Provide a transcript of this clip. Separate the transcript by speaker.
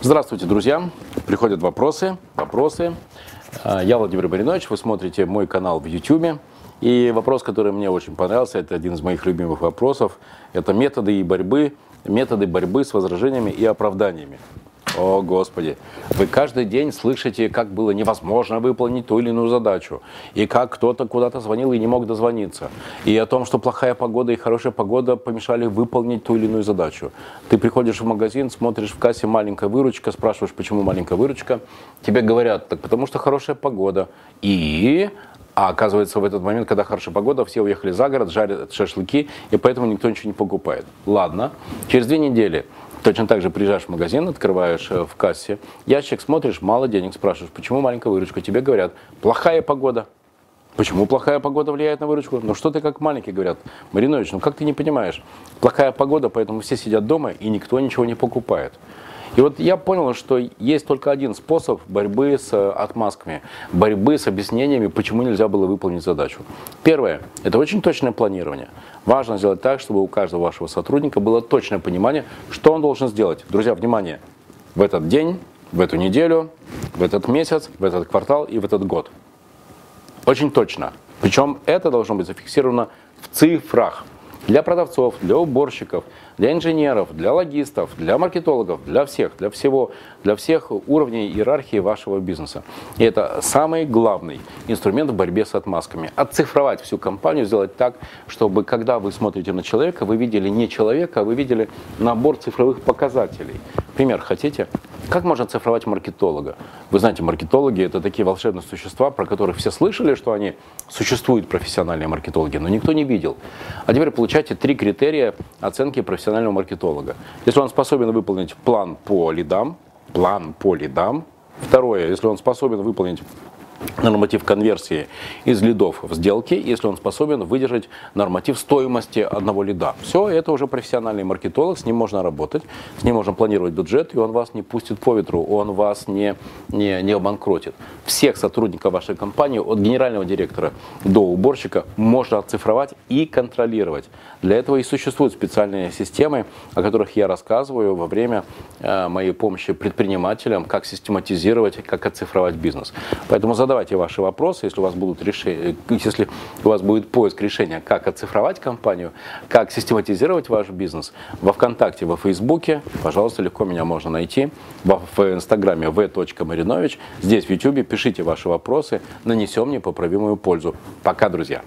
Speaker 1: Здравствуйте, друзья. Приходят вопросы. Вопросы. А, Я Владимир Маринович, вы смотрите мой канал в YouTube. И вопрос, который мне очень понравился, это один из моих любимых вопросов, это методы и борьбы, методы борьбы с возражениями и оправданиями. О, Господи! Вы каждый день слышите, как было невозможно выполнить ту или иную задачу, и как кто-то куда-то звонил и не мог дозвониться, и о том, что плохая погода и хорошая погода помешали выполнить ту или иную задачу. Ты приходишь в магазин, смотришь в кассе маленькая выручка, спрашиваешь, почему маленькая выручка, тебе говорят, так потому что хорошая погода. И а оказывается, в этот момент, когда хорошая погода, все уехали за город, жарят шашлыки, и поэтому никто ничего не покупает. Ладно, через две недели точно так же приезжаешь в магазин, открываешь э, в кассе, ящик смотришь, мало денег, спрашиваешь, почему маленькая выручка, тебе говорят, плохая погода. Почему плохая погода влияет на выручку? Ну что ты как маленький, говорят. Маринович, ну как ты не понимаешь? Плохая погода, поэтому все сидят дома и никто ничего не покупает. И вот я понял, что есть только один способ борьбы с э, отмазками, борьбы с объяснениями, почему нельзя было выполнить задачу. Первое – это очень точное планирование. Важно сделать так, чтобы у каждого вашего сотрудника было точное понимание, что он должен сделать. Друзья, внимание! В этот день, в эту неделю, в этот месяц, в этот квартал и в этот год. Очень точно. Причем это должно быть зафиксировано в цифрах. Для продавцов, для уборщиков, для инженеров, для логистов, для маркетологов, для всех, для всего, для всех уровней иерархии вашего бизнеса. И это самый главный инструмент в борьбе с отмазками. Отцифровать всю компанию, сделать так, чтобы когда вы смотрите на человека, вы видели не человека, а вы видели набор цифровых показателей. Пример хотите? Как можно цифровать маркетолога? Вы знаете, маркетологи это такие волшебные существа, про которых все слышали, что они существуют профессиональные маркетологи, но никто не видел. А теперь получайте три критерия оценки профессионального маркетолога. Если он способен выполнить план по лидам, план по лидам. Второе, если он способен выполнить норматив конверсии из лидов в сделки, если он способен выдержать норматив стоимости одного лида. Все, это уже профессиональный маркетолог, с ним можно работать, с ним можно планировать бюджет, и он вас не пустит по ветру, он вас не, не, не обанкротит. Всех сотрудников вашей компании, от генерального директора до уборщика, можно оцифровать и контролировать. Для этого и существуют специальные системы, о которых я рассказываю во время э, моей помощи предпринимателям, как систематизировать, как оцифровать бизнес. Поэтому задавайте ваши вопросы, если у вас будут решения, если у вас будет поиск решения, как оцифровать компанию, как систематизировать ваш бизнес. Во ВКонтакте, во Фейсбуке, пожалуйста, легко меня можно найти. В Инстаграме v.marinovич. Здесь в Ютубе пишите ваши вопросы, нанесем непоправимую пользу. Пока, друзья!